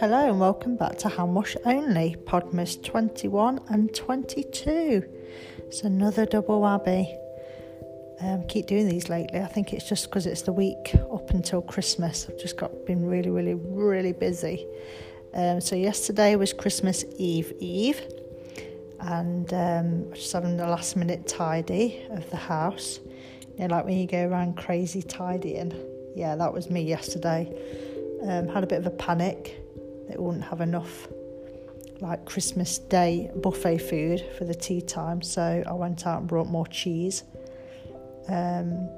Hello and welcome back to Hand Wash Only, Podmas 21 and 22. It's another double whammy. Um, keep doing these lately. I think it's just because it's the week up until Christmas. I've just got been really, really, really busy. Um, so yesterday was Christmas Eve Eve, and um, just having the last minute tidy of the house. You know, like when you go around crazy tidying. Yeah, that was me yesterday. Um, had a bit of a panic they wouldn't have enough like Christmas Day buffet food for the tea time, so I went out and brought more cheese. Um,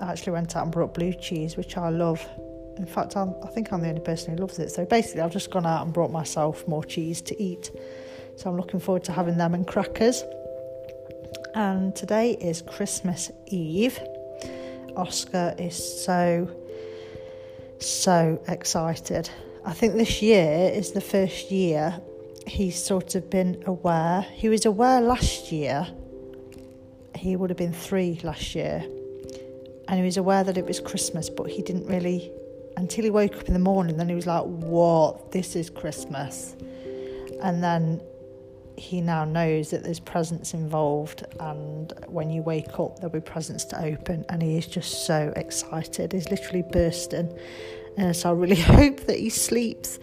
I actually went out and brought blue cheese, which I love. In fact, I'm, I think I'm the only person who loves it. So basically, I've just gone out and brought myself more cheese to eat. So I'm looking forward to having them and crackers. And today is Christmas Eve. Oscar is so, so excited. I think this year is the first year he's sort of been aware. He was aware last year, he would have been three last year, and he was aware that it was Christmas, but he didn't really, until he woke up in the morning, then he was like, What? This is Christmas. And then he now knows that there's presents involved, and when you wake up, there'll be presents to open, and he is just so excited. He's literally bursting. Uh, so I really hope that he sleeps.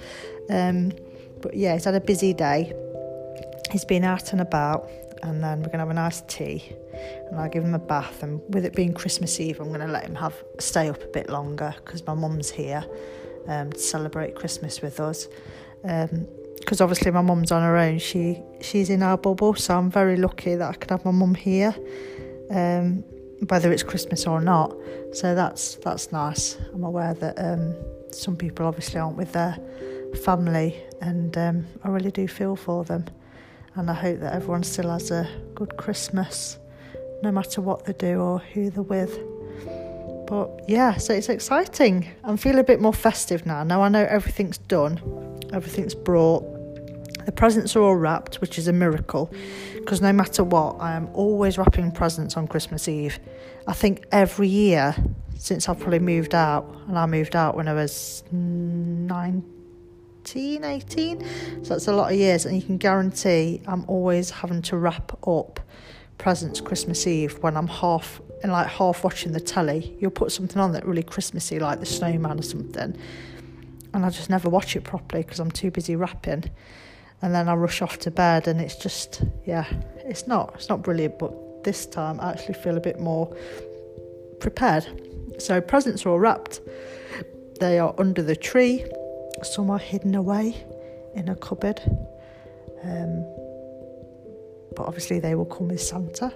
Um, but yeah, he's had a busy day. He's been out and about, and then we're to have a nice tea, and I'll give him a bath. And with it being Christmas Eve, I'm to let him have stay up a bit longer because my mum's here um, to celebrate Christmas with us. Because obviously my mum's on her own, she she's in our bubble, so I'm very lucky that I could have my mum here. Um, whether it's Christmas or not. So that's that's nice. I'm aware that um, some people obviously aren't with their family, and um, I really do feel for them. And I hope that everyone still has a good Christmas, no matter what they do or who they're with. But yeah, so it's exciting. I'm feeling a bit more festive now. Now I know everything's done, everything's brought, the presents are all wrapped, which is a miracle because no matter what, I am always wrapping presents on Christmas Eve. I think every year since I've probably moved out, and I moved out when I was 19, 18, so that's a lot of years, and you can guarantee I'm always having to wrap up presents Christmas Eve when I'm half and like half watching the telly. You'll put something on that really Christmassy, like the snowman or something, and I just never watch it properly because I'm too busy wrapping and then I rush off to bed and it's just yeah it's not it's not brilliant but this time I actually feel a bit more prepared. So presents are all wrapped. They are under the tree. Some are hidden away in a cupboard um, but obviously they will come with Santa.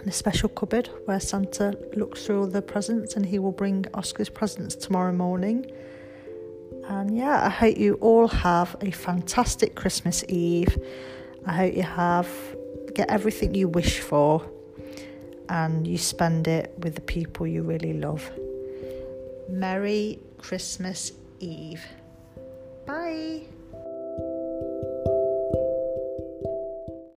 In a special cupboard where Santa looks through all the presents and he will bring Oscar's presents tomorrow morning and yeah, I hope you all have a fantastic Christmas Eve. I hope you have get everything you wish for and you spend it with the people you really love. Merry Christmas Eve. Bye.